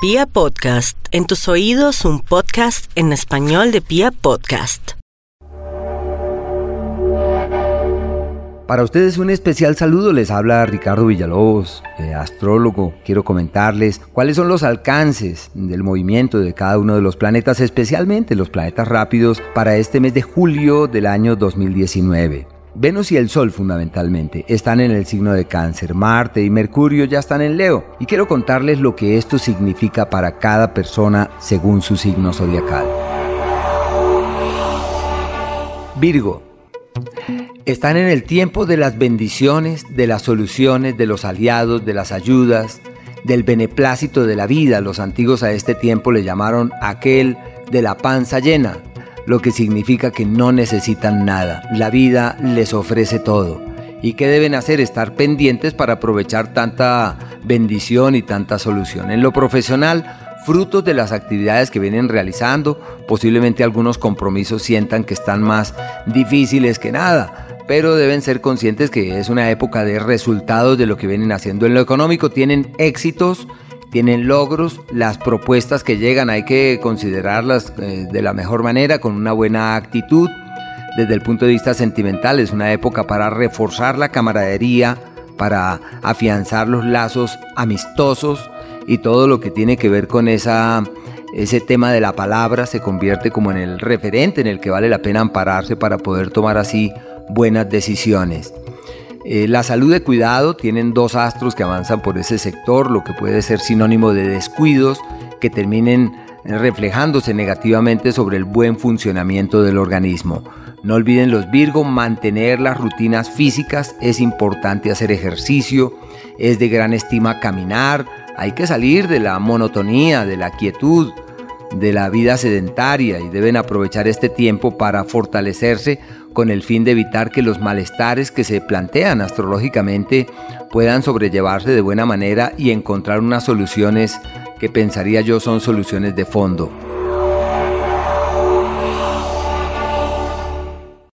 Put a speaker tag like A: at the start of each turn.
A: Pia Podcast, en tus oídos un podcast en español de Pia Podcast.
B: Para ustedes un especial saludo, les habla Ricardo Villalobos, eh, astrólogo. Quiero comentarles cuáles son los alcances del movimiento de cada uno de los planetas, especialmente los planetas rápidos, para este mes de julio del año 2019. Venus y el Sol fundamentalmente están en el signo de cáncer, Marte y Mercurio ya están en Leo y quiero contarles lo que esto significa para cada persona según su signo zodiacal. Virgo. Están en el tiempo de las bendiciones, de las soluciones, de los aliados, de las ayudas, del beneplácito de la vida. Los antiguos a este tiempo le llamaron aquel de la panza llena lo que significa que no necesitan nada. La vida les ofrece todo. ¿Y qué deben hacer? Estar pendientes para aprovechar tanta bendición y tanta solución. En lo profesional, frutos de las actividades que vienen realizando, posiblemente algunos compromisos sientan que están más difíciles que nada, pero deben ser conscientes que es una época de resultados de lo que vienen haciendo. En lo económico tienen éxitos, tienen logros, las propuestas que llegan hay que considerarlas eh, de la mejor manera, con una buena actitud. Desde el punto de vista sentimental es una época para reforzar la camaradería, para afianzar los lazos amistosos y todo lo que tiene que ver con esa, ese tema de la palabra se convierte como en el referente en el que vale la pena ampararse para poder tomar así buenas decisiones. Eh, la salud de cuidado tienen dos astros que avanzan por ese sector, lo que puede ser sinónimo de descuidos que terminen reflejándose negativamente sobre el buen funcionamiento del organismo. No olviden los Virgo, mantener las rutinas físicas, es importante hacer ejercicio, es de gran estima caminar, hay que salir de la monotonía, de la quietud, de la vida sedentaria y deben aprovechar este tiempo para fortalecerse con el fin de evitar que los malestares que se plantean astrológicamente puedan sobrellevarse de buena manera y encontrar unas soluciones que pensaría yo son soluciones de fondo.